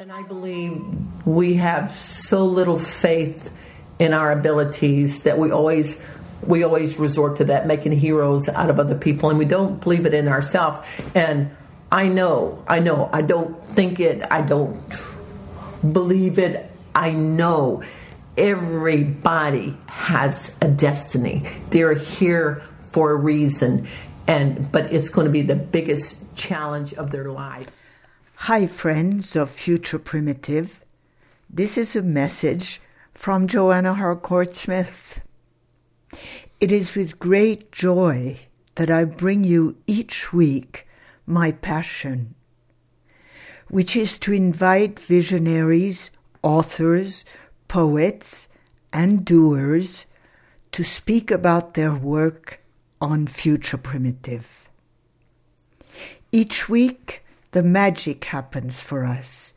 And I believe we have so little faith in our abilities that we always we always resort to that making heroes out of other people. And we don't believe it in ourselves and i know i know i don't think it i don't believe it. I know everybody has a destiny. They're here for a reason. And but it's going to be the biggest challenge of their life Hi, friends of Future Primitive. This is a message from Joanna Harcourt Smith. It is with great joy that I bring you each week my passion, which is to invite visionaries, authors, poets, and doers to speak about their work on Future Primitive. Each week, the magic happens for us.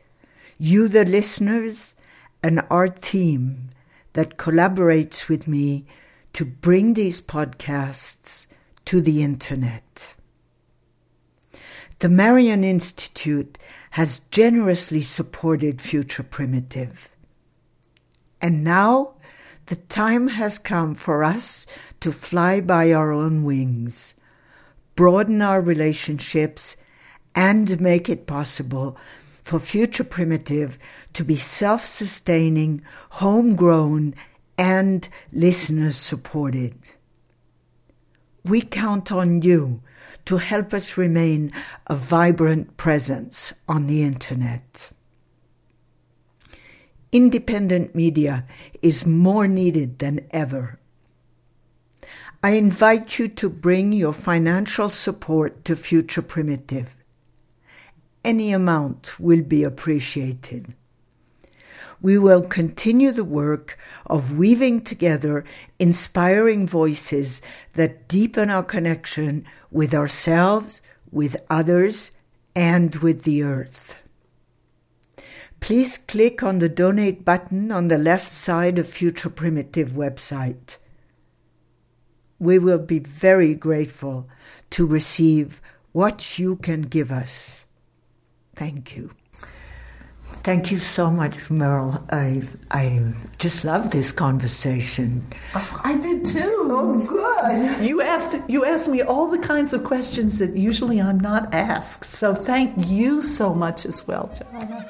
You, the listeners, and our team that collaborates with me to bring these podcasts to the internet. The Marion Institute has generously supported Future Primitive. And now the time has come for us to fly by our own wings, broaden our relationships, and make it possible for Future Primitive to be self sustaining, homegrown, and listeners supported. We count on you to help us remain a vibrant presence on the internet. Independent media is more needed than ever. I invite you to bring your financial support to Future Primitive any amount will be appreciated. We will continue the work of weaving together inspiring voices that deepen our connection with ourselves, with others, and with the earth. Please click on the donate button on the left side of Future Primitive website. We will be very grateful to receive what you can give us. Thank you. Thank you so much, Merle. I I just love this conversation. Oh, I did too. Oh, good. You asked you asked me all the kinds of questions that usually I'm not asked. So thank you so much as well, Joanna.